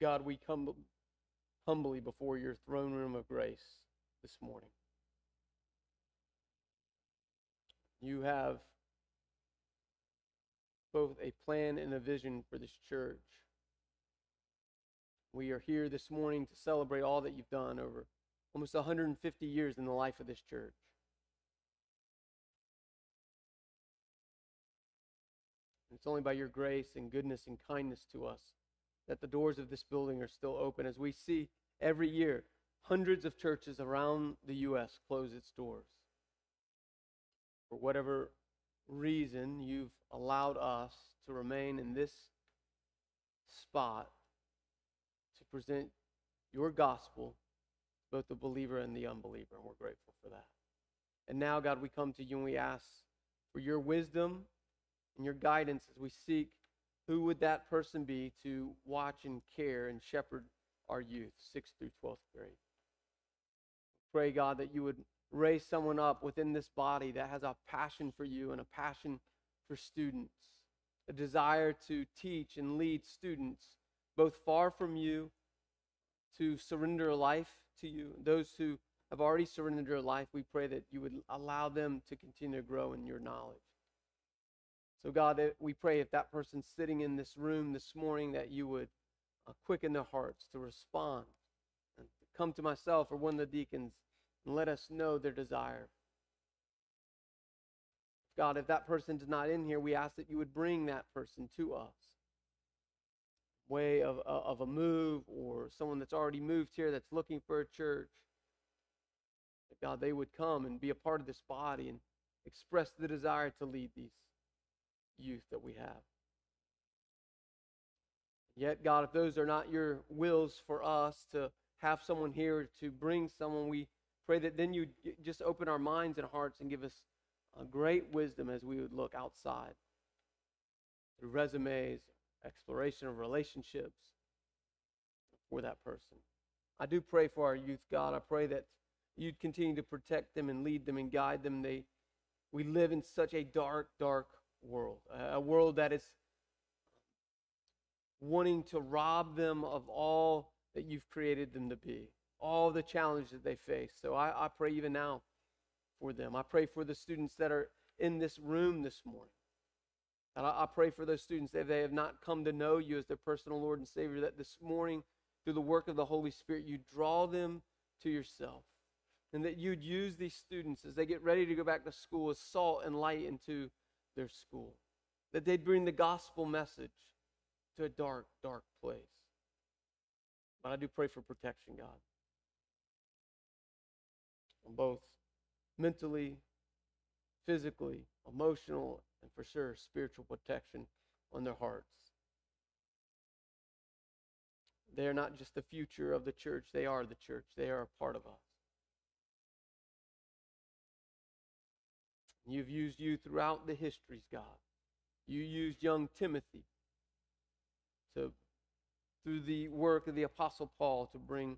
God, we come humbly before your throne room of grace this morning. You have both a plan and a vision for this church. We are here this morning to celebrate all that you've done over almost 150 years in the life of this church. It's only by your grace and goodness and kindness to us that the doors of this building are still open as we see every year hundreds of churches around the U.S. close its doors. For whatever reason, you've allowed us to remain in this spot to present your gospel both the believer and the unbeliever, and we're grateful for that. And now, God, we come to you and we ask for your wisdom and your guidance as we seek who would that person be to watch and care and shepherd our youth, 6th through 12th grade? Pray, God, that you would raise someone up within this body that has a passion for you and a passion for students, a desire to teach and lead students, both far from you to surrender life to you. Those who have already surrendered their life, we pray that you would allow them to continue to grow in your knowledge. So, God, we pray if that person's sitting in this room this morning, that you would uh, quicken their hearts to respond and come to myself or one of the deacons and let us know their desire. God, if that person's not in here, we ask that you would bring that person to us. Way of, uh, of a move or someone that's already moved here that's looking for a church. God, they would come and be a part of this body and express the desire to lead these youth that we have. Yet, God, if those are not your wills for us to have someone here, to bring someone, we pray that then you just open our minds and hearts and give us a great wisdom as we would look outside through resumes, exploration of relationships for that person. I do pray for our youth, God. I pray that you'd continue to protect them and lead them and guide them. They, we live in such a dark, dark world, a world that is wanting to rob them of all that you've created them to be, all the challenges that they face. So I, I pray even now for them. I pray for the students that are in this room this morning. And I, I pray for those students that they have not come to know you as their personal Lord and Savior, that this morning, through the work of the Holy Spirit, you draw them to yourself. And that you'd use these students as they get ready to go back to school as salt and light into their school. That they'd bring the gospel message to a dark, dark place. But I do pray for protection, God. On both mentally, physically, emotional, and for sure spiritual protection on their hearts. They are not just the future of the church, they are the church. They are a part of us. You've used you throughout the histories, God. You used young Timothy to, through the work of the Apostle Paul to bring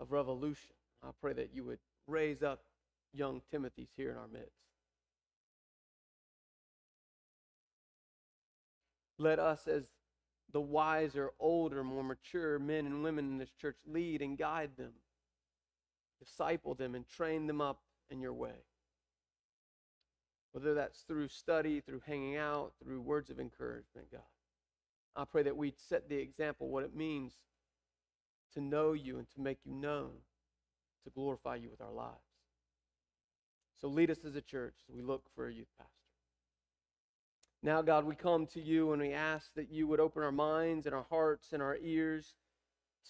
a revolution. I pray that you would raise up young Timothys here in our midst. Let us, as the wiser, older, more mature men and women in this church, lead and guide them, disciple them, and train them up in your way whether that's through study, through hanging out, through words of encouragement, God. I pray that we'd set the example what it means to know you and to make you known, to glorify you with our lives. So lead us as a church as we look for a youth pastor. Now, God, we come to you and we ask that you would open our minds and our hearts and our ears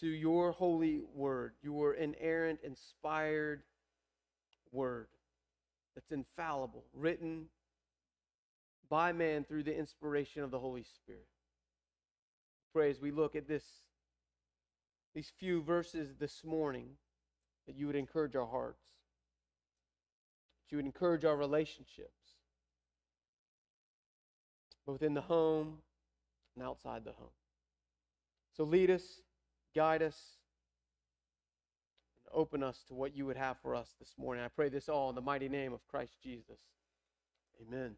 to your holy word, your inerrant, inspired word that's infallible, written by man through the inspiration of the Holy Spirit. Pray as we look at this, these few verses this morning, that you would encourage our hearts, that you would encourage our relationships, both in the home and outside the home. So lead us, guide us, open us to what you would have for us this morning. I pray this all in the mighty name of Christ Jesus. Amen.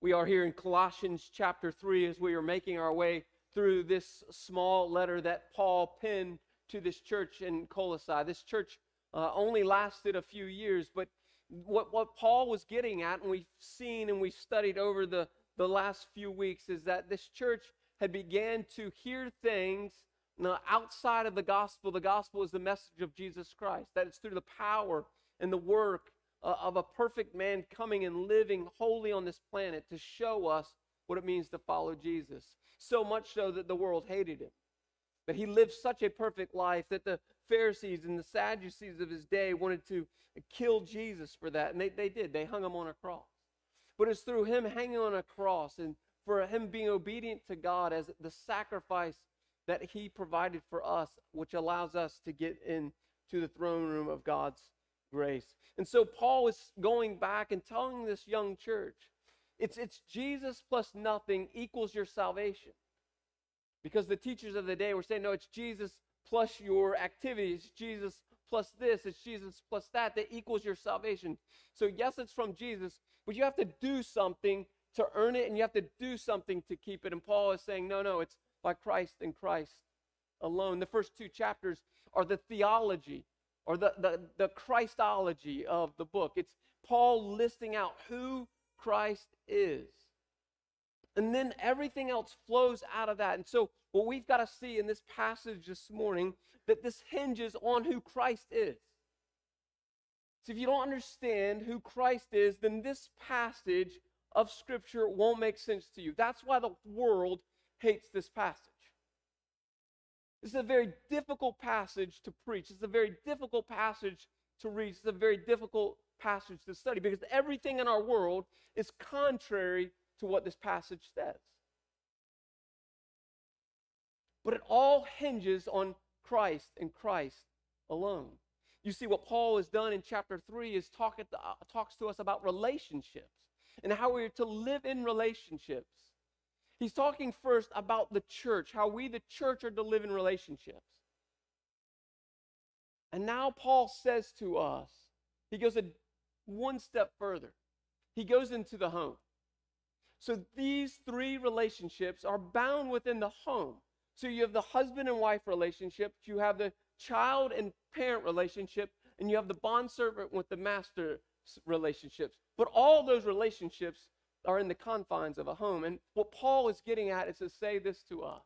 We are here in Colossians chapter 3 as we are making our way through this small letter that Paul penned to this church in Colossae. This church uh, only lasted a few years, but what, what Paul was getting at, and we've seen and we've studied over the, the last few weeks, is that this church had began to hear things now, outside of the gospel. The gospel is the message of Jesus Christ, that it's through the power and the work uh, of a perfect man coming and living wholly on this planet to show us what it means to follow Jesus. So much so that the world hated him. That he lived such a perfect life that the Pharisees and the Sadducees of his day wanted to kill Jesus for that. And they, they did. They hung him on a cross. But it's through him hanging on a cross and for him being obedient to God as the sacrifice that he provided for us, which allows us to get into the throne room of God's grace. And so Paul is going back and telling this young church it's, it's Jesus plus nothing equals your salvation. Because the teachers of the day were saying, no, it's Jesus plus your activities, Jesus plus this, it's Jesus plus that that equals your salvation. So, yes, it's from Jesus, but you have to do something to earn it and you have to do something to keep it. And Paul is saying, no, no, it's by Christ and Christ alone. The first two chapters are the theology or the, the, the Christology of the book. It's Paul listing out who Christ is. And then everything else flows out of that. And so, what we've got to see in this passage this morning, that this hinges on who Christ is. So, if you don't understand who Christ is, then this passage of Scripture won't make sense to you. That's why the world hates this passage. This is a very difficult passage to preach. It's a very difficult passage to read. It's a very difficult passage to study because everything in our world is contrary to what this passage says. But it all hinges on Christ and Christ alone. You see, what Paul has done in chapter 3 is talk at the, uh, talks to us about relationships and how we are to live in relationships. He's talking first about the church, how we, the church, are to live in relationships. And now Paul says to us, he goes a one step further. He goes into the home. So these three relationships are bound within the home. So you have the husband and wife relationship, you have the child and parent relationship, and you have the bond servant with the master relationships. But all those relationships are in the confines of a home. And what Paul is getting at is to say this to us.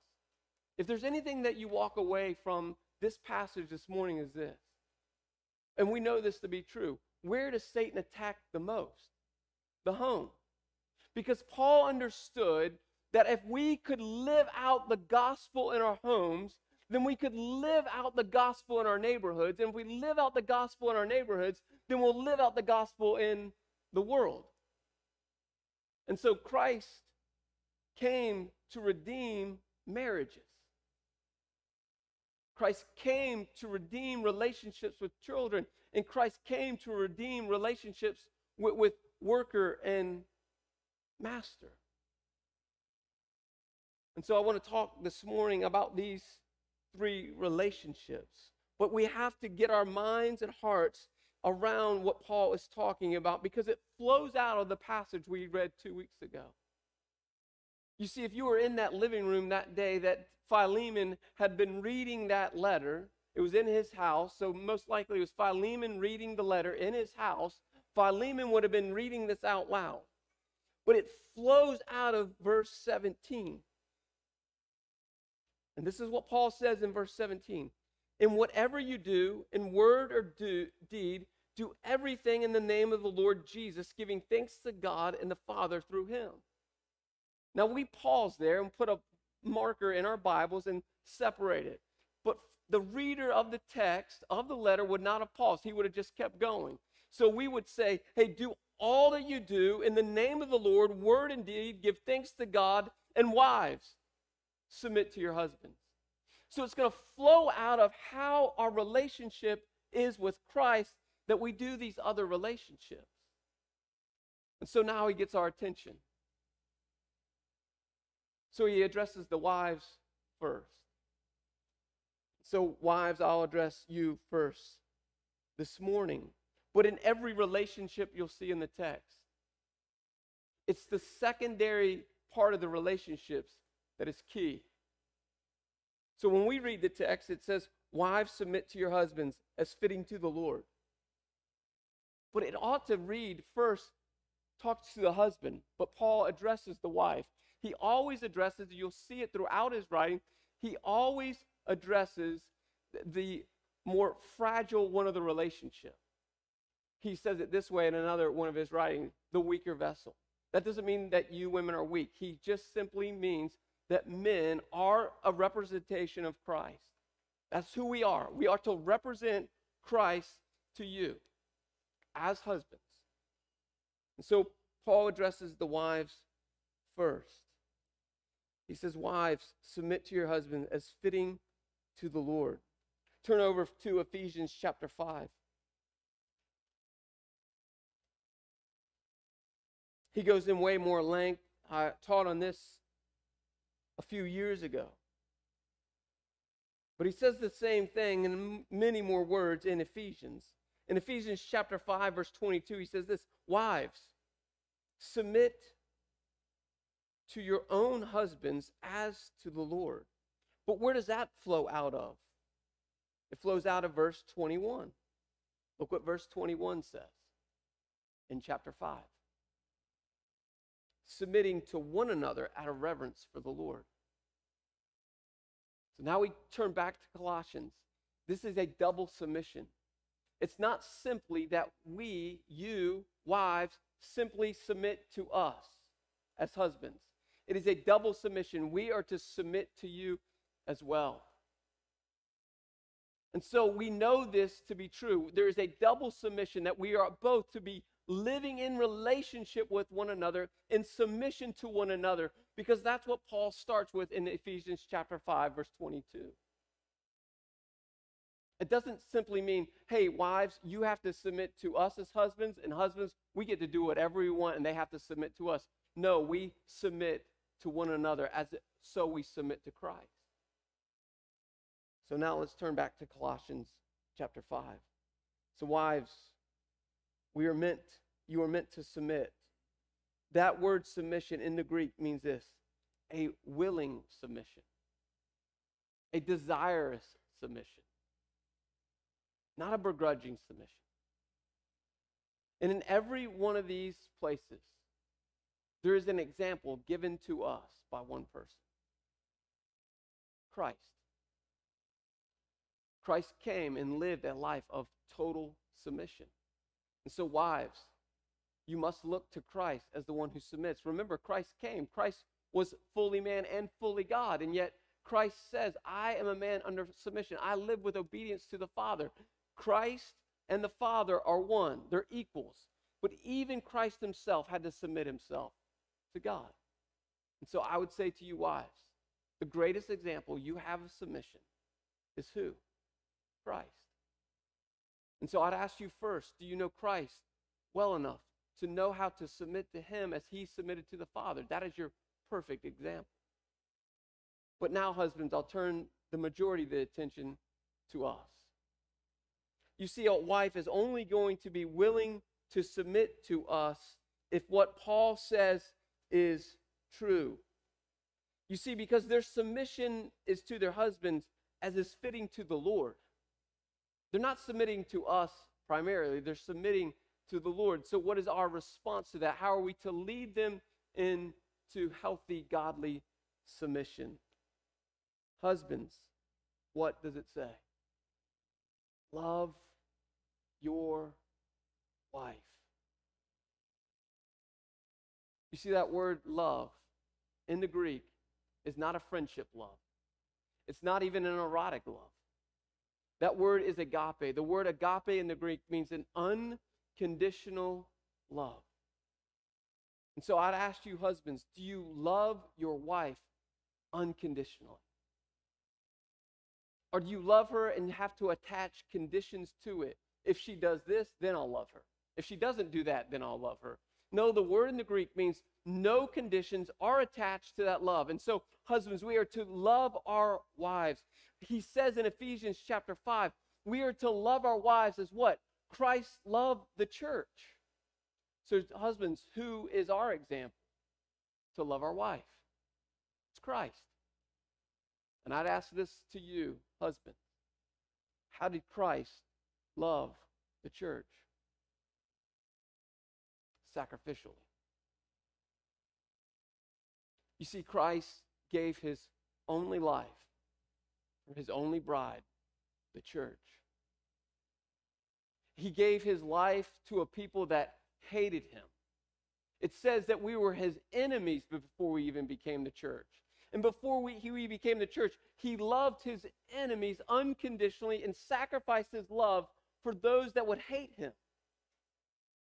If there's anything that you walk away from this passage this morning is this. And we know this to be true. Where does Satan attack the most? The home. Because Paul understood that if we could live out the gospel in our homes, then we could live out the gospel in our neighborhoods. And if we live out the gospel in our neighborhoods, then we'll live out the gospel in the world. And so Christ came to redeem marriages. Christ came to redeem relationships with children, and Christ came to redeem relationships with, with worker and master. And so I want to talk this morning about these three relationships. But we have to get our minds and hearts around what Paul is talking about because it flows out of the passage we read two weeks ago. You see, if you were in that living room that day that Philemon had been reading that letter, it was in his house, so most likely it was Philemon reading the letter in his house. Philemon would have been reading this out loud. But it flows out of verse 17. And this is what Paul says in verse 17. In whatever you do, in word or do, deed, do everything in the name of the Lord Jesus, giving thanks to God and the Father through him. Now we pause there and put a marker in our Bibles and separate it. But the reader of the text of the letter would not have paused. He would have just kept going. So we would say, hey, do all that you do in the name of the Lord, word and deed, give thanks to God, and wives, submit to your husbands. So it's going to flow out of how our relationship is with Christ that we do these other relationships. And so now he gets our attention. So he addresses the wives first. So, wives, I'll address you first this morning. But in every relationship you'll see in the text, it's the secondary part of the relationships that is key. So when we read the text, it says, Wives, submit to your husbands as fitting to the Lord. But it ought to read first, talk to the husband, but Paul addresses the wife. He always addresses, you'll see it throughout his writing, he always addresses the more fragile one of the relationship. He says it this way in another one of his writings the weaker vessel. That doesn't mean that you women are weak. He just simply means that men are a representation of Christ. That's who we are. We are to represent Christ to you as husbands. And so Paul addresses the wives first. He says, Wives, submit to your husband as fitting to the Lord. Turn over to Ephesians chapter 5. He goes in way more length. I taught on this a few years ago. But he says the same thing in many more words in Ephesians. In Ephesians chapter 5, verse 22, he says this Wives, submit to your own husbands as to the Lord. But where does that flow out of? It flows out of verse 21. Look what verse 21 says in chapter 5 submitting to one another out of reverence for the Lord. So now we turn back to Colossians. This is a double submission. It's not simply that we, you, wives, simply submit to us as husbands. It is a double submission. We are to submit to you as well. And so we know this to be true. There is a double submission that we are both to be living in relationship with one another, in submission to one another, because that's what Paul starts with in Ephesians chapter 5, verse 22. It doesn't simply mean, hey, wives, you have to submit to us as husbands, and husbands, we get to do whatever we want, and they have to submit to us. No, we submit to one another as it, so we submit to Christ. So now let's turn back to Colossians chapter 5. So, wives, we are meant, you are meant to submit. That word submission in the Greek means this a willing submission, a desirous submission, not a begrudging submission. And in every one of these places, there is an example given to us by one person Christ. Christ came and lived a life of total submission. And so, wives, you must look to Christ as the one who submits. Remember, Christ came. Christ was fully man and fully God. And yet, Christ says, I am a man under submission. I live with obedience to the Father. Christ and the Father are one, they're equals. But even Christ himself had to submit himself to God. And so I would say to you, wives, the greatest example you have of submission is who? Christ. And so I'd ask you first do you know Christ well enough to know how to submit to him as he submitted to the Father? That is your perfect example. But now, husbands, I'll turn the majority of the attention to us. You see, a wife is only going to be willing to submit to us if what Paul says is true. You see, because their submission is to their husbands as is fitting to the Lord. They're not submitting to us primarily, they're submitting to the Lord. So, what is our response to that? How are we to lead them into healthy, godly submission? Husbands, what does it say? Love your wife. You see that word love in the Greek is not a friendship love. It's not even an erotic love. That word is agape. The word agape in the Greek means an unconditional love. And so I'd ask you, husbands, do you love your wife unconditionally? Or do you love her and have to attach conditions to it? If she does this, then I'll love her. If she doesn't do that, then I'll love her. No, the word in the Greek means no conditions are attached to that love. And so, husbands, we are to love our wives he says in Ephesians chapter 5, we are to love our wives as what? Christ loved the church. So, husbands, who is our example to love our wife? It's Christ. And I'd ask this to you, husband. How did Christ love the church? Sacrificially. You see, Christ gave his only life for his only bride, the church. He gave his life to a people that hated him. It says that we were his enemies before we even became the church. And before we, he became the church, he loved his enemies unconditionally and sacrificed his love for those that would hate him.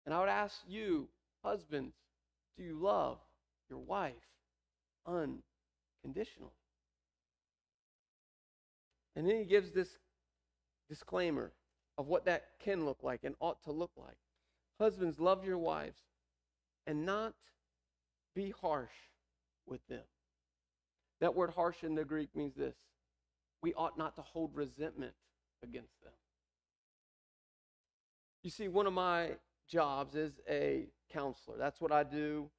And I would ask you, husbands, do you love your wife unconditionally? And then he gives this disclaimer of what that can look like and ought to look like. Husbands, love your wives and not be harsh with them. That word harsh in the Greek means this we ought not to hold resentment against them. You see, one of my jobs is a counselor. That's what I do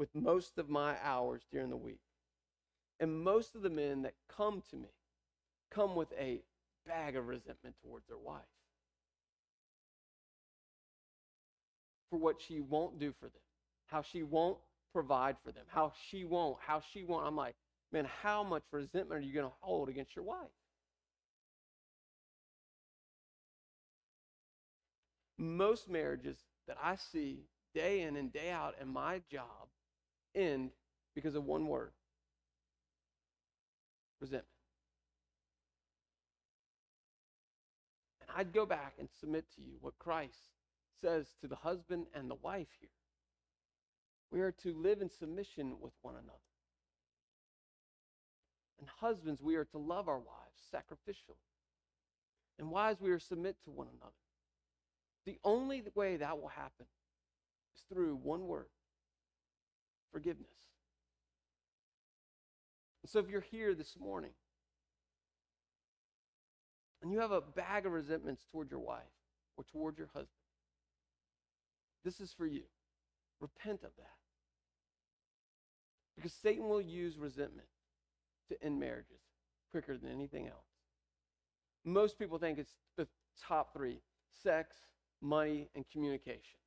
with most of my hours during the week. And most of the men that come to me come with a bag of resentment towards their wife. for what she won't do for them, how she won't provide for them, how she won't, how she won't. I'm like, man, how much resentment are you going to hold against your wife? Most marriages that I see day in and day out in my job end because of one word resentment. And I'd go back and submit to you what Christ says to the husband and the wife here. We are to live in submission with one another. And husbands, we are to love our wives sacrificially. And wives, we are to submit to one another. The only way that will happen is through one word forgiveness. So if you're here this morning and you have a bag of resentments toward your wife or toward your husband, this is for you. Repent of that. Because Satan will use resentment to end marriages quicker than anything else. Most people think it's the top three sex, money, and communication.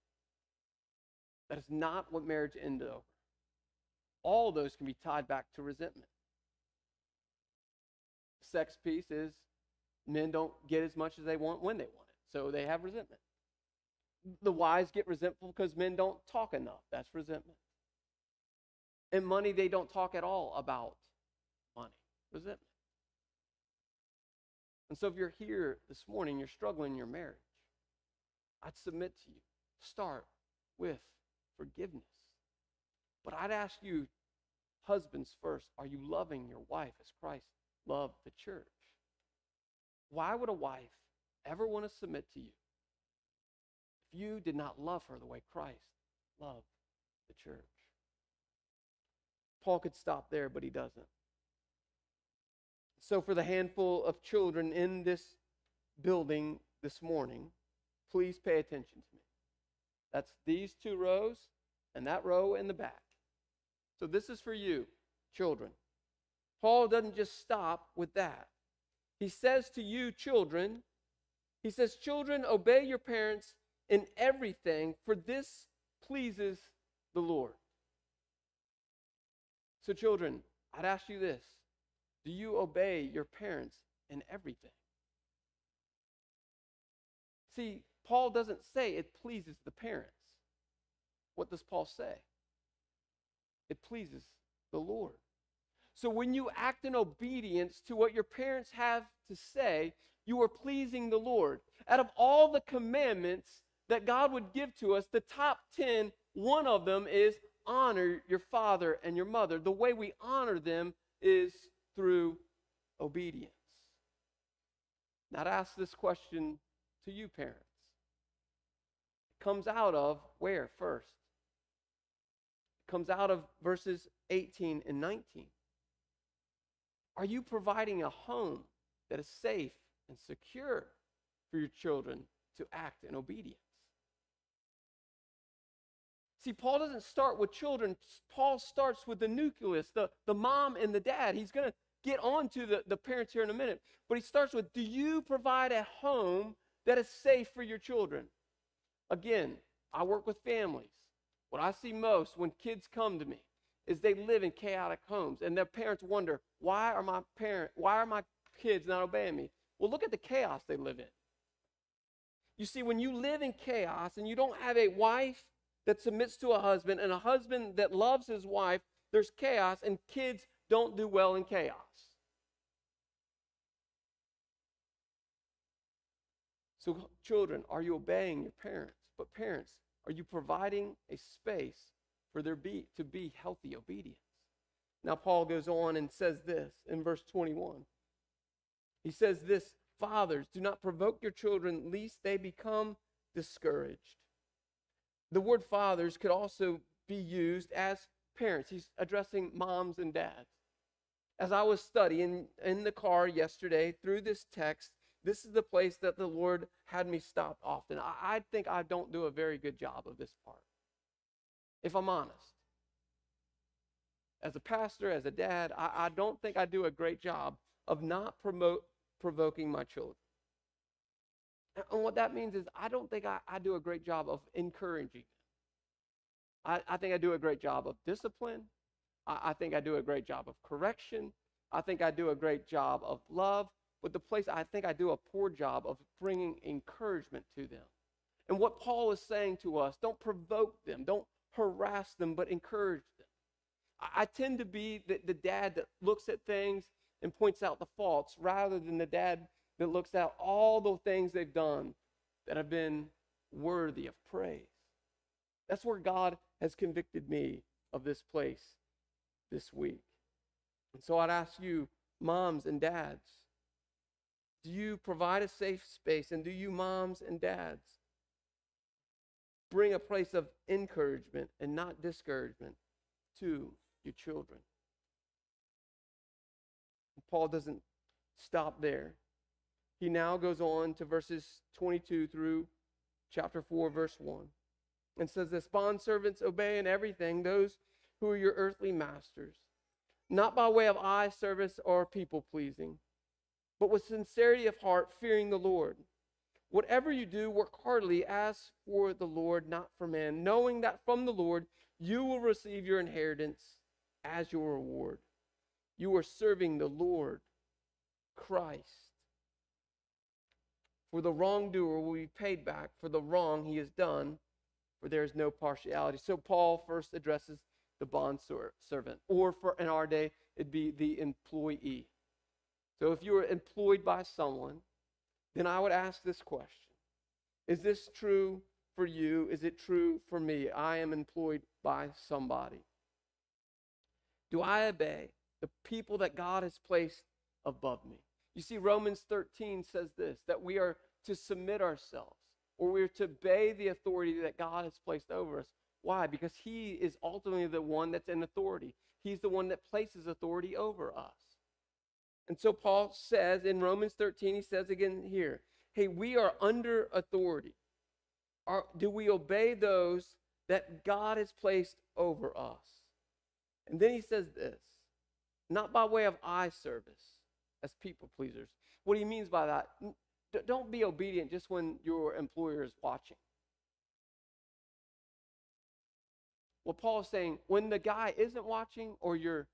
That is not what marriage ended over. All those can be tied back to resentment. Sex piece is men don't get as much as they want when they want it, so they have resentment the wives get resentful because men don't talk enough. That's resentment. And money, they don't talk at all about money. Resentment. And so if you're here this morning, you're struggling in your marriage, I'd submit to you. Start with forgiveness. But I'd ask you, husbands first, are you loving your wife as Christ loved the church? Why would a wife ever want to submit to you if you did not love her the way Christ loved the church. Paul could stop there, but he doesn't. So, for the handful of children in this building this morning, please pay attention to me. That's these two rows and that row in the back. So, this is for you, children. Paul doesn't just stop with that. He says to you, children, he says, Children, obey your parents in everything, for this pleases the Lord. So, children, I'd ask you this Do you obey your parents in everything? See, Paul doesn't say it pleases the parents. What does Paul say? It pleases the Lord. So when you act in obedience to what your parents have to say, you are pleasing the Lord. Out of all the commandments, that God would give to us, the top 10, one of them is honor your father and your mother. The way we honor them is through obedience. Now, to ask this question to you, parents, it comes out of where first? It comes out of verses 18 and 19. Are you providing a home that is safe and secure for your children to act in obedience? See, Paul doesn't start with children. Paul starts with the nucleus, the, the mom and the dad. He's going to get on to the, the parents here in a minute. But he starts with Do you provide a home that is safe for your children? Again, I work with families. What I see most when kids come to me is they live in chaotic homes and their parents wonder, why are my parent, why are my kids not obeying me? Well, look at the chaos they live in. You see, when you live in chaos and you don't have a wife that submits to a husband and a husband that loves his wife, there's chaos, and kids don't do well in chaos. So, children, are you obeying your parents? But, parents, are you providing a space for their be, to be healthy obedience? Now, Paul goes on and says this in verse 21. He says this Fathers, do not provoke your children, lest they become discouraged. The word fathers could also be used as parents. He's addressing moms and dads. As I was studying in the car yesterday through this text, this is the place that the Lord had me stop often. I, I think I don't do a very good job of this part, if I'm honest. As a pastor, as a dad, I, I don't think I do a great job of not promote, provoking my children. And what that means is I don't think I, I do a great job of encouraging I, I think I do a great job of discipline. I, I think I do a great job of correction. I think I do a great job of love. But the place I think I do a poor job of bringing encouragement to them. And what Paul is saying to us don't provoke them, don't harass them, but encourage them. I, I tend to be the, the dad that looks at things and points out the faults rather than the dad that looks at all the things they've done that have been worthy of praise. That's where God has convicted me of this place this week. And so I'd ask you, moms and dads, do you provide a safe space? And do you, moms and dads, bring a place of encouragement and not discouragement to your children? Paul doesn't stop there. He now goes on to verses 22 through chapter 4, verse 1 and says this bondservants obey in everything those who are your earthly masters, not by way of eye service or people pleasing, but with sincerity of heart, fearing the Lord. Whatever you do, work heartily as for the Lord, not for man, knowing that from the Lord you will receive your inheritance as your reward. You are serving the Lord Christ. For the wrongdoer will be paid back for the wrong he has done for there is no partiality. So Paul first addresses the bond servant, or for in our day, it'd be the employee. So if you were employed by someone, then I would ask this question Is this true for you? Is it true for me? I am employed by somebody. Do I obey the people that God has placed above me? You see, Romans 13 says this that we are to submit ourselves or we're to obey the authority that God has placed over us. Why? Because He is ultimately the one that's in authority. He's the one that places authority over us. And so Paul says in Romans 13, he says again here, hey, we are under authority. Are, do we obey those that God has placed over us? And then he says this, not by way of eye service as people pleasers. What he means by that, don't be obedient just when your employer is watching. What Paul is saying, when the guy isn't watching or your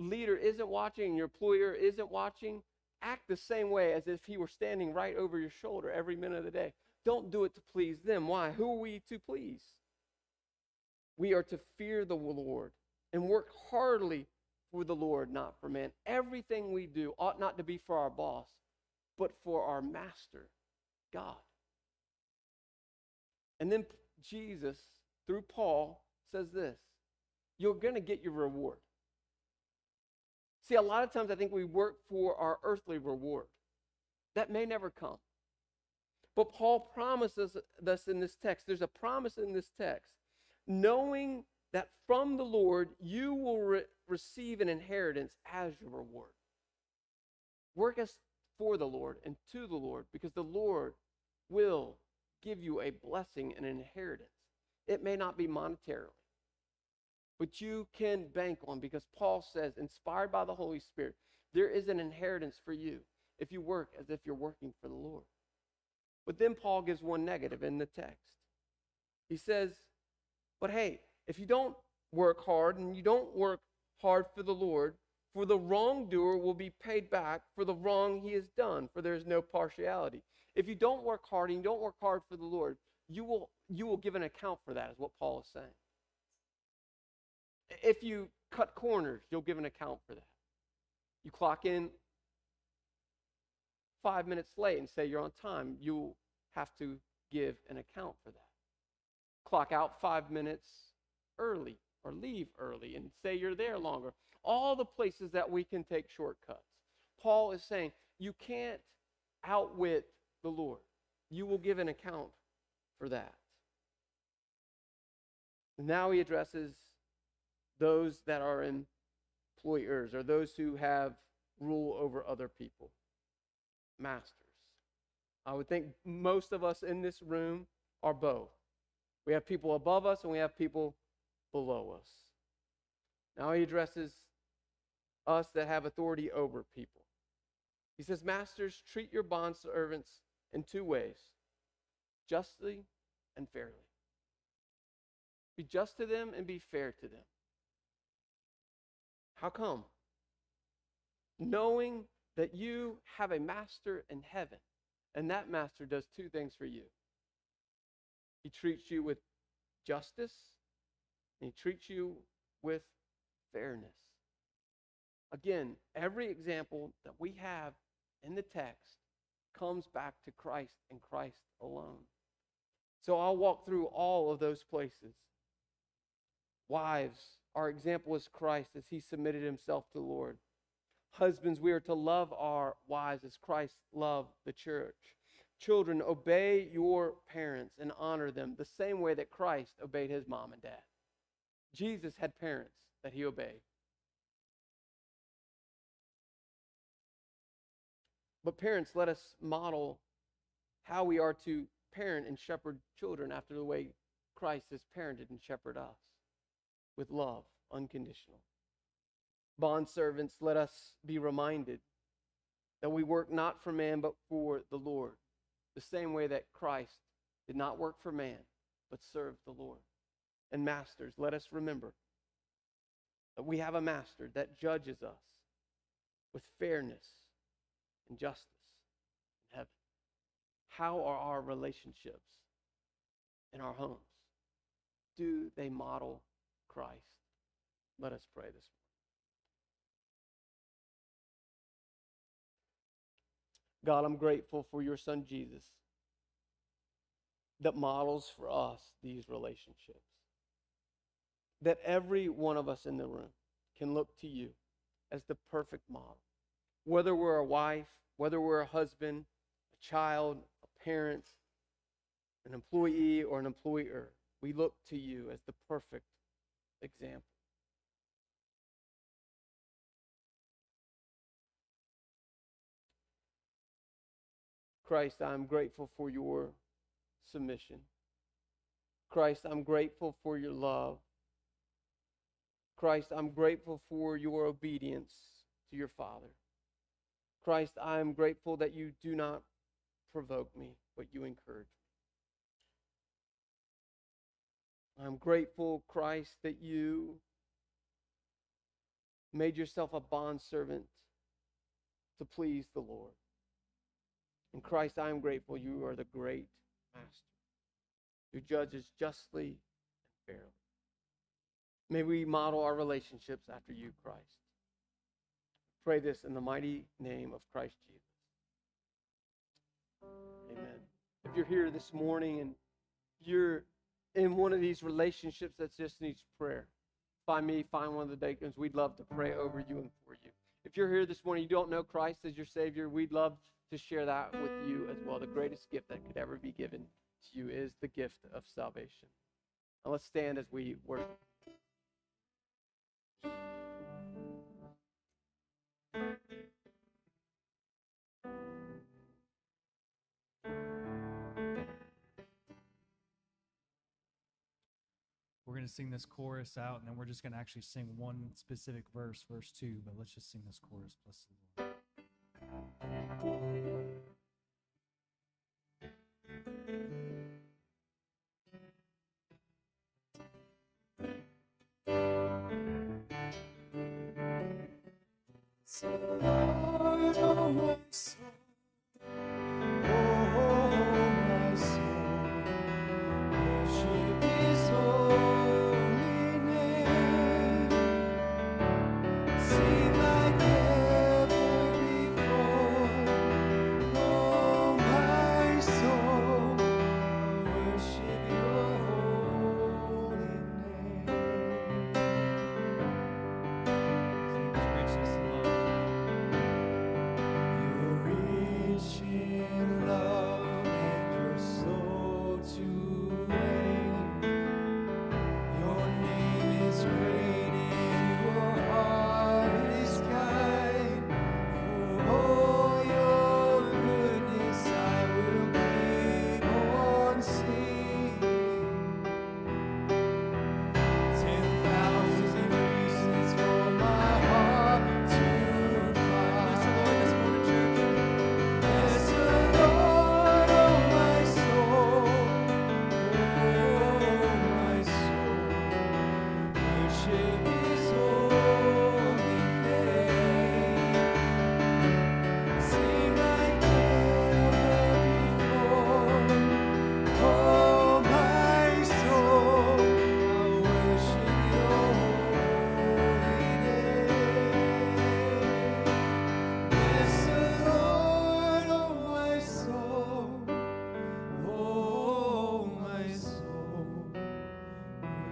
leader isn't watching, your employer isn't watching, act the same way as if he were standing right over your shoulder every minute of the day. Don't do it to please them. Why? Who are we to please? We are to fear the Lord and work heartily for the Lord, not for man. Everything we do ought not to be for our boss, but for our master, God. And then Jesus, through Paul, says this you're going to get your reward. See, a lot of times I think we work for our earthly reward. That may never come. But Paul promises us in this text, there's a promise in this text, knowing that from the Lord you will re- receive an inheritance as your reward. Work as for the Lord and to the Lord because the Lord will give you a blessing and an inheritance. It may not be monetarily, but you can bank on because Paul says, inspired by the Holy Spirit, There is an inheritance for you if you work as if you're working for the Lord. But then Paul gives one negative in the text. He says, But hey, if you don't work hard and you don't work hard for the Lord, for the wrongdoer will be paid back for the wrong he has done, for there is no partiality. If you don't work hard and you don't work hard for the Lord, you will, you will give an account for that, is what Paul is saying. If you cut corners, you'll give an account for that. You clock in five minutes late and say you're on time, you'll have to give an account for that. Clock out five minutes early or leave early and say you're there longer. All the places that we can take shortcuts. Paul is saying you can't outwit the Lord. You will give an account for that. Now he addresses those that are employers or those who have rule over other people, masters. I would think most of us in this room are both. We have people above us and we have people below us. Now he addresses us that have authority over people. He says, Masters, treat your bond servants in two ways justly and fairly. Be just to them and be fair to them. How come? Knowing that you have a master in heaven, and that master does two things for you. He treats you with justice, and he treats you with fairness. Again, every example that we have in the text comes back to Christ and Christ alone. So I'll walk through all of those places. Wives, our example is Christ as he submitted himself to the Lord. Husbands, we are to love our wives as Christ loved the church. Children, obey your parents and honor them the same way that Christ obeyed his mom and dad. Jesus had parents that he obeyed. But parents, let us model how we are to parent and shepherd children after the way Christ has parented and shepherded us with love, unconditional. Bond servants, let us be reminded that we work not for man, but for the Lord, the same way that Christ did not work for man, but served the Lord. And masters, let us remember that we have a master that judges us with fairness and justice in heaven. How are our relationships in our homes? Do they model Christ? Let us pray this morning. God, I'm grateful for your son Jesus that models for us these relationships. That every one of us in the room can look to you as the perfect model. Whether we're a wife, whether we're a husband, a child, a parent, an employee, or an employer, we look to you as the perfect example. Christ, I'm grateful for your submission. Christ, I'm grateful for your love. Christ, I'm grateful for your obedience to your Father. Christ, I am grateful that you do not provoke me, but you encourage me. I'm grateful, Christ, that you made yourself a bondservant to please the Lord. In Christ, I am grateful you are the great master who judges justly and fairly. May we model our relationships after you, Christ. Pray this in the mighty name of Christ Jesus. Amen. If you're here this morning and you're in one of these relationships that just needs prayer, find me, find one of the deacons. We'd love to pray over you and for you. If you're here this morning, you don't know Christ as your Savior, we'd love to share that with you as well. The greatest gift that could ever be given to you is the gift of salvation. Now let's stand as we worship. To sing this chorus out, and then we're just going to actually sing one specific verse, verse two. But let's just sing this chorus. Bless the Lord.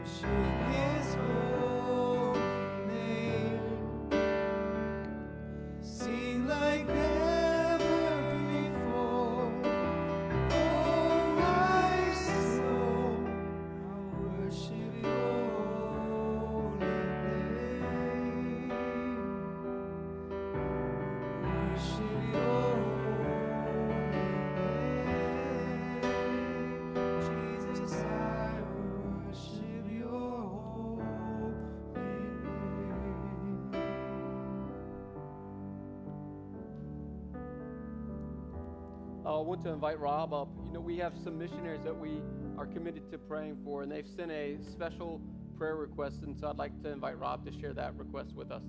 Worship Uh, I want to invite Rob up. You know, we have some missionaries that we are committed to praying for, and they've sent a special prayer request, and so I'd like to invite Rob to share that request with us